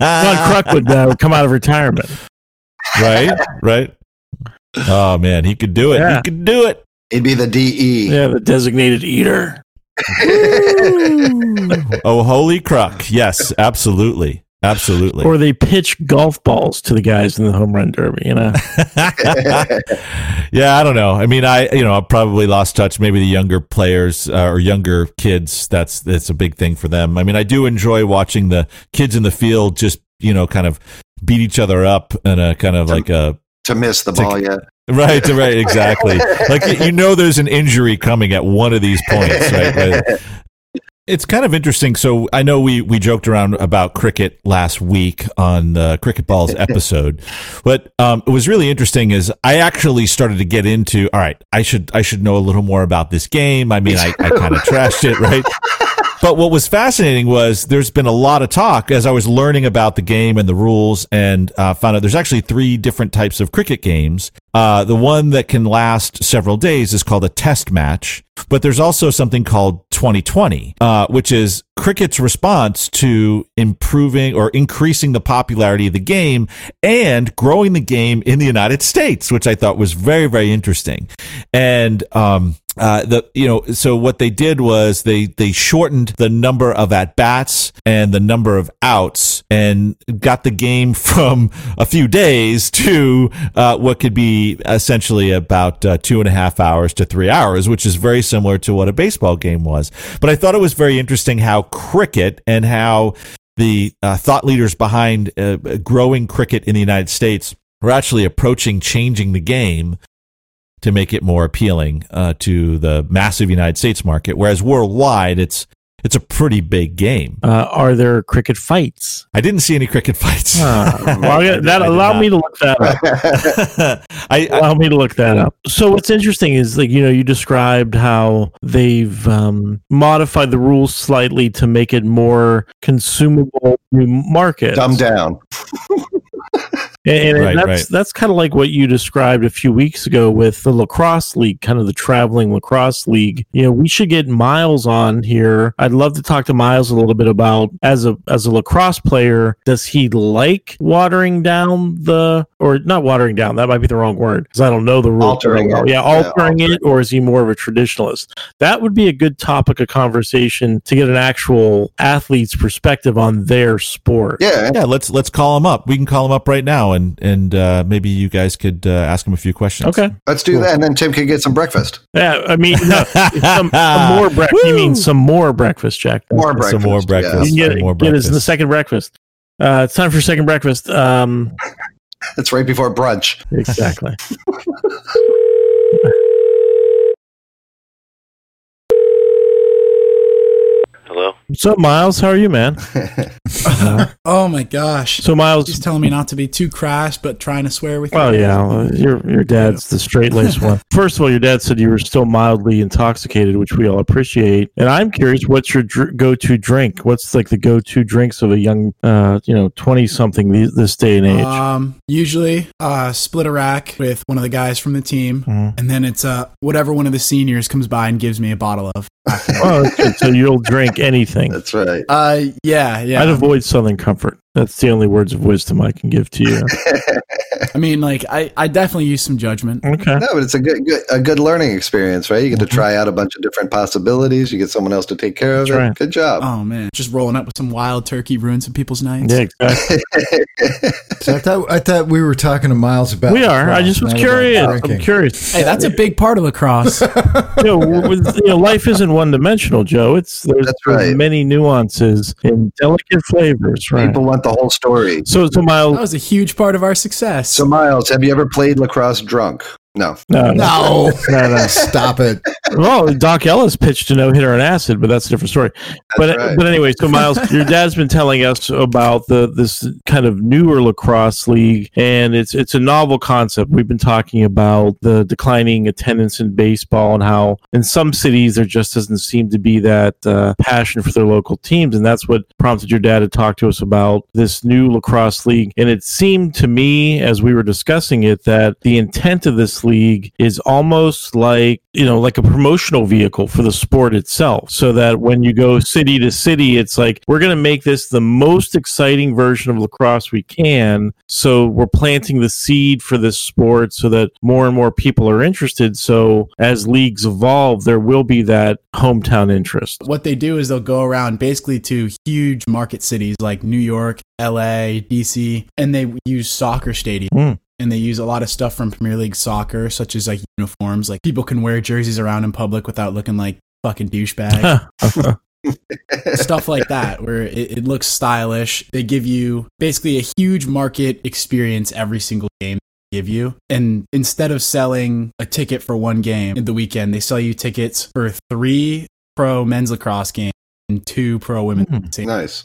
Kruk would uh, come out of retirement. right, right. Oh man, he could do it. Yeah. He could do it. It'd be the E. DE. Yeah, the designated eater. oh, holy cruck! Yes, absolutely, absolutely. Or they pitch golf balls to the guys in the home run derby, you know? yeah, I don't know. I mean, I you know I probably lost touch. Maybe the younger players uh, or younger kids. That's that's a big thing for them. I mean, I do enjoy watching the kids in the field just you know kind of beat each other up in a kind of like a to miss the ball, yeah. right, right, exactly. like you know, there's an injury coming at one of these points, right? right? It's kind of interesting. So I know we we joked around about cricket last week on the Cricket Balls episode, but um, it was really interesting. Is I actually started to get into. All right, I should I should know a little more about this game. I mean, I, I kind of trashed it, right? But what was fascinating was there's been a lot of talk as I was learning about the game and the rules, and uh, found out there's actually three different types of cricket games. Uh, the one that can last several days is called a test match, but there's also something called Twenty20, uh, which is cricket's response to improving or increasing the popularity of the game and growing the game in the United States, which I thought was very, very interesting. And, um, uh, the you know so what they did was they they shortened the number of at bats and the number of outs and got the game from a few days to uh, what could be essentially about uh, two and a half hours to three hours, which is very similar to what a baseball game was. But I thought it was very interesting how cricket and how the uh, thought leaders behind uh, growing cricket in the United States were actually approaching changing the game to make it more appealing uh, to the massive United States market, whereas worldwide it's it's a pretty big game. Uh, are there cricket fights? I didn't see any cricket fights. Uh, well, yeah, that I did allow not. me to look that up. I, I me to look that up. So what's interesting is like you know you described how they've um, modified the rules slightly to make it more consumable to market. Dumb down. And, and Right, that's right. that's kind of like what you described a few weeks ago with the lacrosse league, kind of the traveling lacrosse league. You know, we should get Miles on here. I'd love to talk to Miles a little bit about as a as a lacrosse player, does he like watering down the or not watering down? That might be the wrong word because I don't know the rule. Altering well. it. Yeah, Yeah, altering it, or is he more of a traditionalist? That would be a good topic of conversation to get an actual athlete's perspective on their sport. Yeah, Yeah, let's let's call him up. We can call him up right now, and and uh, maybe you guys could uh, ask him a few questions. Okay. let's do that, and then Tim can get some breakfast. Yeah, I mean, no, some, some more breakfast. You mean some more breakfast, Jack? More breakfast. Some more yes. breakfast. You can get, Some more get us in the second breakfast. Uh, it's time for second breakfast. Um, It's right before brunch. exactly. What's up, Miles? How are you, man? Oh my gosh. So, Miles, He's telling me not to be too crass, but trying to swear with Well, you. yeah, well, your your dad's the straight laced one. First of all, your dad said you were still mildly intoxicated, which we all appreciate. And I'm curious, what's your dr- go to drink? What's like the go to drinks of a young, uh, you know, twenty something this, this day and age? Um, usually, uh, split a rack with one of the guys from the team, Mhm. and then it's uh, whatever one of the seniors comes by and gives me a bottle of. oh, that's so you'll drink anything. That's right. Uh, yeah, yeah. I'd avoid Southern Comfort. That's the only words of wisdom I can give to you. I mean, like, I, I definitely use some judgment. Okay. No, but it's a good, good a good learning experience, right? You get to Mm-hmm. try out a bunch of different possibilities. You get someone else to take care of That's it. right. Good job. Oh man, just rolling up with some wild turkey ruins some people's nights. Yeah, exactly. So I thought I thought we were talking to Miles about. we are. I lacrosse, just was not about curious. I'm drinking. curious. Hey, that's a big part of lacrosse. you know, with, you know, life isn't one dimensional, Joe. It's there's, That's there's right. many nuances and delicate flavors, right? People want the whole story. So, so that was a huge part of our success. So, Miles, have you ever played lacrosse drunk? No. no, no, No, no, no. stop it. Well, Doc Ellis pitched a no hitter on acid, but that's a different story. but right. but anyway, so Miles, your dad's been telling us about the this kind of newer lacrosse league, and it's it's a novel concept. We've been talking about the declining attendance in baseball and how in some cities there just doesn't seem to be that uh, passion for their local teams, and that's what prompted your dad to talk to us about this new lacrosse league. And it seemed to me, as we were discussing it, that the intent of this league is almost like you know like a promotional vehicle for the sport itself so that when you go city to city it's like we're going to make this the most exciting version of lacrosse we can so we're planting the seed for this sport so that more and more people are interested so as leagues evolve there will be that hometown interest what they do is they'll go around basically to huge market cities like New York, LA, DC, and they use soccer stadiums. Mm. And they use a lot of stuff from Premier League soccer, such as like uniforms. Like people can wear jerseys around in public without looking like fucking douchebag. stuff like that, where it, it looks stylish. They give you basically a huge market experience every single game they give you. And instead of selling a ticket for one game in the weekend, they sell you tickets for three pro men's lacrosse games and two pro women's Hmm. Nice.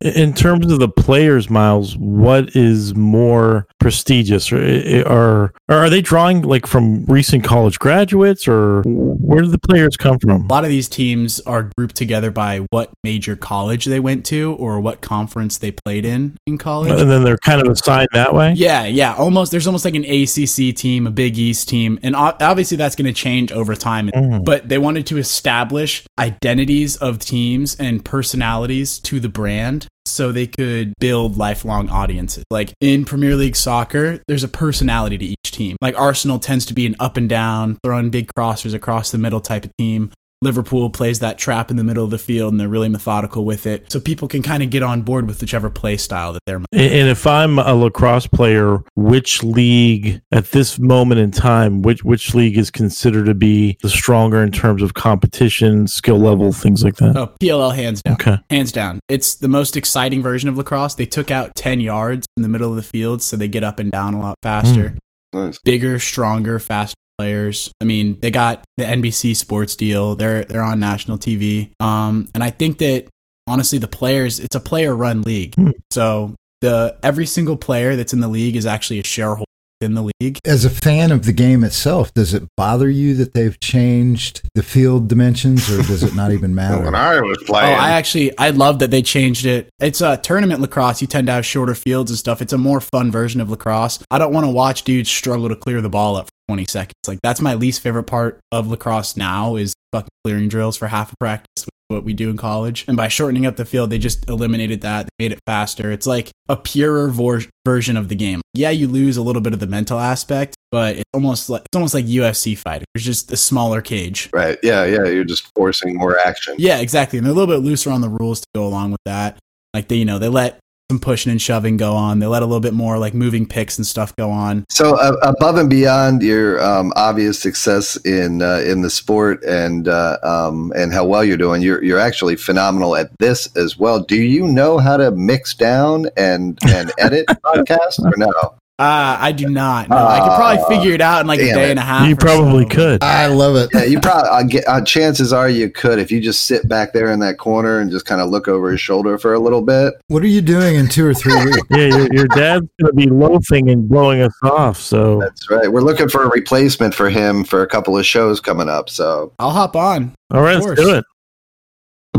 In terms of the players, Miles, what is more prestigious? Or, or, or are they drawing like from recent college graduates, or where do the players come from? A lot of these teams are grouped together by what major college they went to or what conference they played in in college. And then they're kind of assigned that way. Yeah, yeah, almost. There's almost like an ACC team, a Big East team, and obviously that's going to change over time. Mhm. But they wanted to establish identities of teams and personalities to the brand so they could build lifelong audiences. Like in Premier League soccer, there's a personality to each team. Like Arsenal tends to be an up and down, throwing big crossers across the middle type of team. Liverpool plays that trap in the middle of the field and they're really methodical with it. So people can kind of get on board with whichever play style that they're And and if I'm a lacrosse player, which league at this moment in time, which which league is considered to be the stronger in terms of competition, skill level, things like that? Oh, PLL hands down. Okay. Hands down. It's the most exciting version of lacrosse. They took out 10 yards in the middle of the field so they get up and down a lot faster. Hmm. Nice. Bigger, stronger, faster players. I mean, they got the NBC sports deal. They're they're on national TV. Um and I think that honestly the players, it's a player run league. Hmm. So the every single player that's in the league is actually a shareholder in the league. As a fan of the game itself, does it bother you that they've changed the field dimensions, or does it not even matter? When I was playing, Oh, I actually I love that they changed it. It's a tournament lacrosse. You tend to have shorter fields and stuff. It's a more fun version of lacrosse. I don't want to watch dudes struggle to clear the ball up for 20 seconds. Like that's my least favorite part of lacrosse now is fucking clearing drills for half a practice, which is what we do in college. And by shortening up the field, they just eliminated that. They made it faster. It's like a purer vor- version of the game. Yeah, you lose a little bit of the mental aspect, but it's almost like it's almost like UFC fighting. There's just a smaller cage. Right. Yeah. Yeah. You're just forcing more action. Yeah, exactly. And they're a little bit looser on the rules to go along with that. Like they, you know, they let some pushing and shoving go on. They let a little bit more like moving picks and stuff go on. So uh, above and beyond your um, obvious success in uh, in the sport and uh, um, and how well you're doing, you're you're actually phenomenal at this as well. Do you know how to mix down and and edit podcasts or no? Uh, I do not. No, I could probably figure it out in like a day it. and a half. You probably so. could. I love it. Yeah, you probably. Uh, get, uh, chances are you could if you just sit back there in that corner and just kind of look over his shoulder for a little bit. What are you doing in two or three weeks? Yeah, your, your dad's going to be loafing and blowing us off. So That's right. We're looking for a replacement for him for a couple of shows coming up. So, I'll hop on. all right, Of let's do it.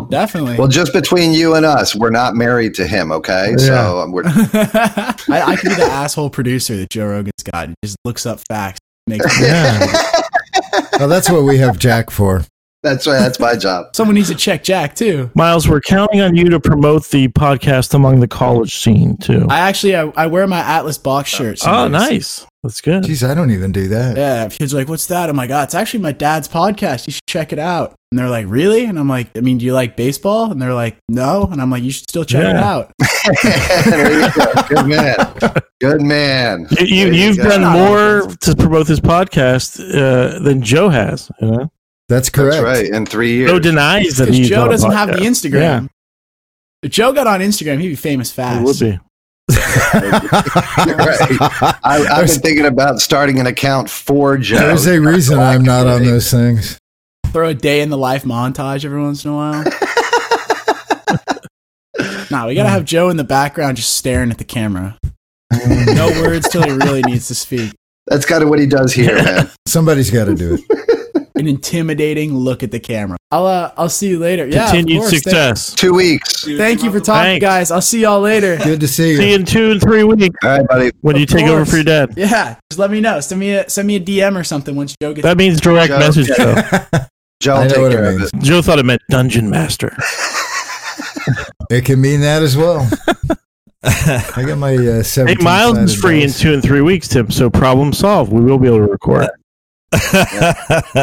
Definitely. well, just between you and us, we're not married to him. Okay, Yeah. so um, we're I, I could be the asshole producer that Joe Rogan's got. He just looks up facts. Makes Yeah. Oh, that's what we have Jack for. That's right. That's my job. Someone needs to check Jack too. Miles, we're counting on you to promote the podcast among the college scene too. I actually I, I wear my Atlas Balks shirt. some Oh, days. nice. That's good. Jeez, I don't even do that. Yeah, kids are like, "What's that?" I'm like, "Oh, it's actually my dad's podcast. You should check it out." And they're like, "Really?" And I'm like, "I mean, do you like baseball?" And they're like, "No." And I'm like, "You should still check it out." go. Good man. Good man. You, you, There you you've go. done Not more to promote this podcast uh, than Joe has. You know, That's correct. That's right. In three years. Joe denies that he's Joe doesn't have the podcast. Instagram. If Joe got on Instagram, he'd be famous fast. it would be. right. I, I've been thinking about starting an account for Joe. There's a reason I'm not on those things. Throw a day in the life montage every once in a while. nah, we gotta have Joe in the background just staring at the camera. No words till he really needs to speak. That's kind of what he does here, man. Somebody's got to do it. An intimidating look at the camera. I'll uh, I'll see you later. Yeah, of Continued course. success. Two weeks. Thank, thank you for talking, Thanks. guys. I'll see y'all later. Good to see you. See you. you in two and three weeks All right, buddy. when you Of take over for your dad. Yeah, just let me know. Send me a send me a DM or something once Joe gets. That means direct Joe. message, Joe. Joe I know take what it care of means. it. Joe thought it meant dungeon master. It can mean that as well. I got my uh, Hey, Miles is free in two and three weeks, Tim. So problem solved. We will be able to record.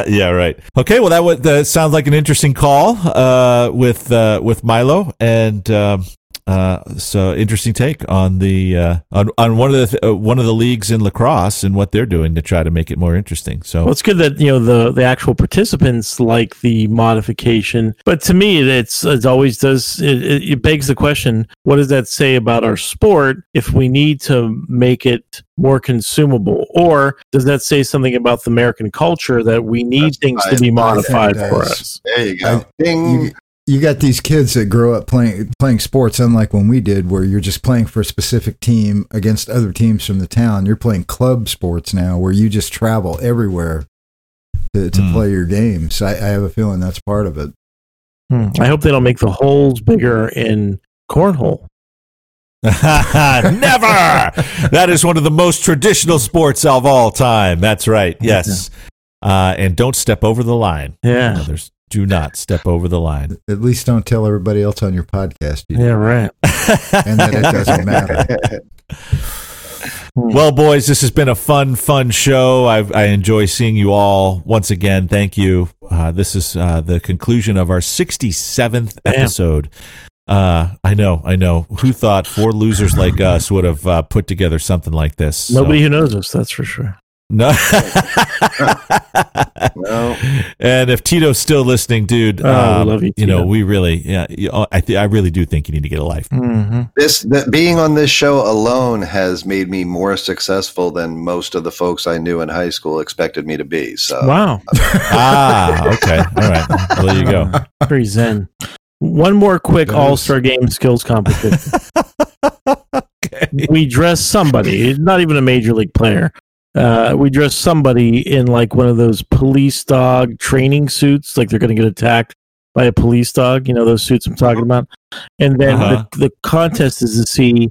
yeah, right. Okay, well that would that sounds like an interesting call uh, with uh, with Milo, and um, uh, so interesting take on the uh, on on one of the uh, one of the leagues in lacrosse and what they're doing to try to make it more interesting. So Well, it's good that you know the the actual participants like the modification, but to me, it's it always does. It, it, it begs the question: What does that say about our sport if we need to make it more consumable, or does that say something about the American culture that we need That's things to be modified for us? There you go. I- Ding. You, you got these kids that grow up playing playing sports, unlike when we did, where you're just playing for a specific team against other teams from the town. You're playing club sports now, where you just travel everywhere to, to Hmm. play your games. I, I have a feeling that's part of it. Hmm. I hope they don't make the holes bigger in cornhole. Never. That is one of the most traditional sports of all time. That's right. Yes. Uh, and don't step over the line. Yeah, Others do not step over the line. At least don't tell everybody else on your podcast, you yeah, right. and that it doesn't matter. Well, boys, this has been a fun, fun show. I, I enjoy seeing you all once again. Thank you. Uh, this is uh, the conclusion of our 67th episode. Uh, I know, I know. Who thought four losers like us would have uh, put together something like this? So- Nobody who knows us, that's for sure. No. No. And if Tito's still listening, dude, Oh, um, love you, you know, we really, yeah, you- oh, I, th- I really do think you need to get a life. Mm-hmm. This that being on this show alone has made me more successful than most of the folks I knew in high school expected me to be. So Wow. ah, okay, all right. Well, there you go. Very zen. One more quick That is- All Star Game skills competition. We dress somebody, not even a major league player. Uh, we dress somebody in like one of those police dog training suits, like they're going to get attacked by a police dog. You know those suits I'm talking about. And then Uh-huh. the, the contest is to see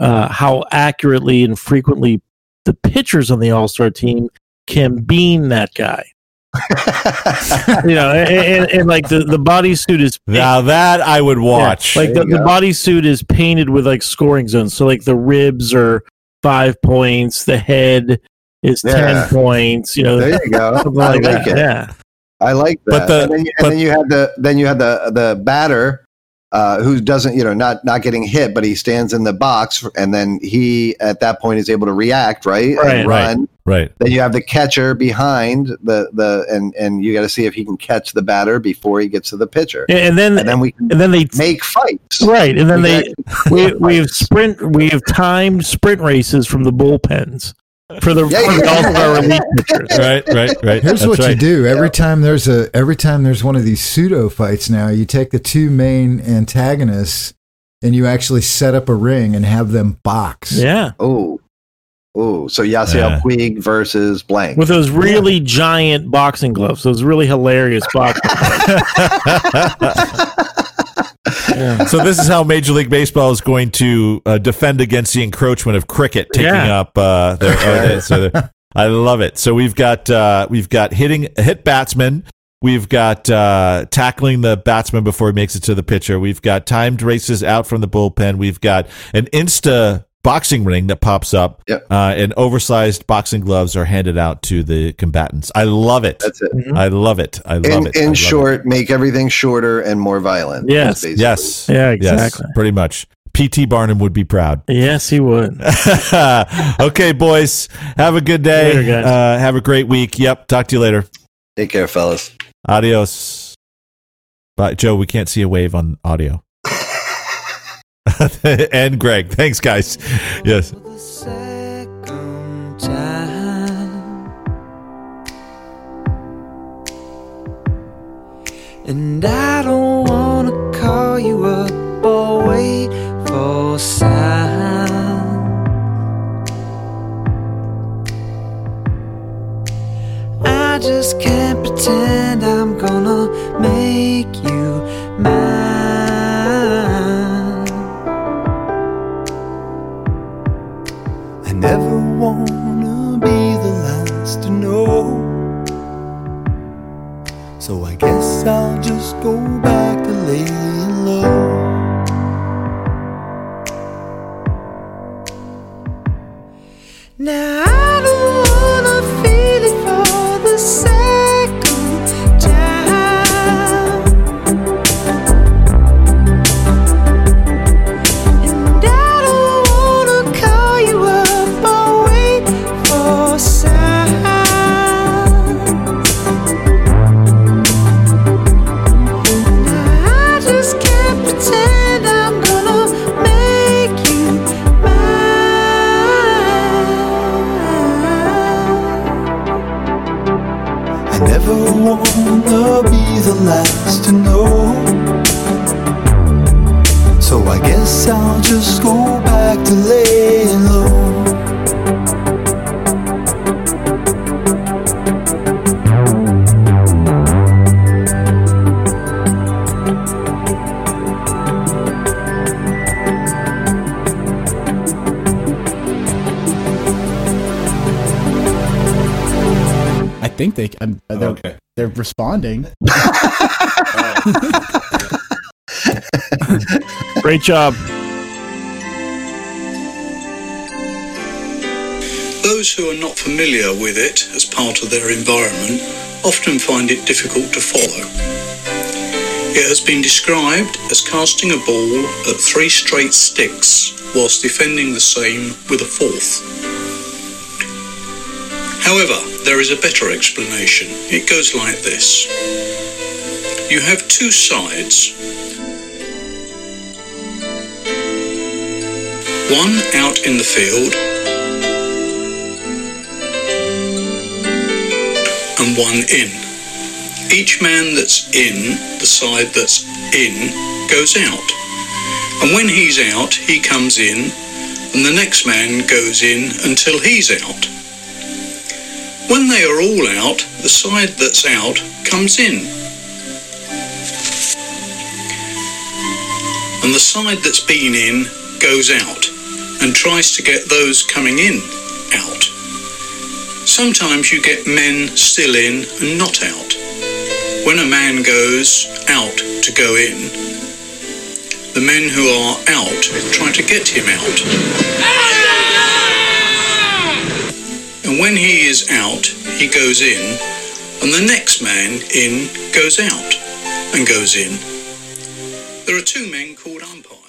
uh, how accurately and frequently the pitchers on the All Star team can bean that guy. you know, and, and, and like the the bodysuit is Now that I would watch. Yeah, like the, There you the go. bodysuit is painted with like scoring zones. So like the ribs are five points, the head is Yeah. ten points. You know, There you go. I like that. it. Yeah, I like But that. the- and, then you, but- and then you had the then you had the the batter uh, who doesn't you know not not getting hit, but he stands in the box, and then he at that point is able to react right, Right. and Right. run. right. Then you have the catcher behind the the and and you got to see if he can catch the batter before he gets to the pitcher, and, and then and then we and then they make fights. right, and then We they we we have sprint we have timed sprint races from the bullpens for the, Yeah, for the yeah. All-Star relief pitchers. Right, right, right. Here's That's what you do every time there's a every time there's one of these pseudo fights. Now you take the two main antagonists and you actually set up a ring and have them box. Yeah, Oh, oh, so Yasiel Yeah. Puig versus blank. with those really giant boxing gloves, those really hilarious boxing. yeah. so this is how Major League Baseball is going to uh, defend against the encroachment of cricket taking Yeah. up uh, their. uh, so they're- I love it. So we've got uh, we've got hitting hit batsmen. We've got uh, tackling the batsman before he makes it to the pitcher. We've got timed races out from the bullpen. We've got an insta boxing ring that pops up, Yep. uh, and oversized boxing gloves are handed out to the combatants. I love it. That's it. I love it. I love In, it. In love it. short, make everything shorter and more violent. Yes. yes, Yeah, yes, exactly. pretty much. P.T. Barnum would be proud. Yes, he would. okay, boys. Have a good day. Later, guys. Uh, have a great week. Yep. Talk to you later. Take care, fellas. Adios. Bye, Joe. We can't see a wave on audio. and Greg. Thanks, guys. Yes. And I don't wanna call you up or wait for a sign. I just can't pretend I'm gonna make you mine. Wanna be the last to know. So I guess I'll just go back to laying they're responding. Great job. Those who are not familiar with it as part of their environment often find it difficult to follow. It has been described as casting a ball at three straight sticks whilst defending the same with a fourth. However, there is a better explanation. It goes like this You have two sides. One out in the field and one in. Each man that's in, the side that's in, goes out. And when he's out, he comes in, and the next man goes in until he's out. When they are all out, the side that's out comes in. And the side that's been in goes out and tries to get those coming in out. Sometimes you get men still in and not out. When a man goes out to go in, the men who are out try to get him out. And when he is out, he goes in, and the next man in goes out and goes in. There are two men called umpires.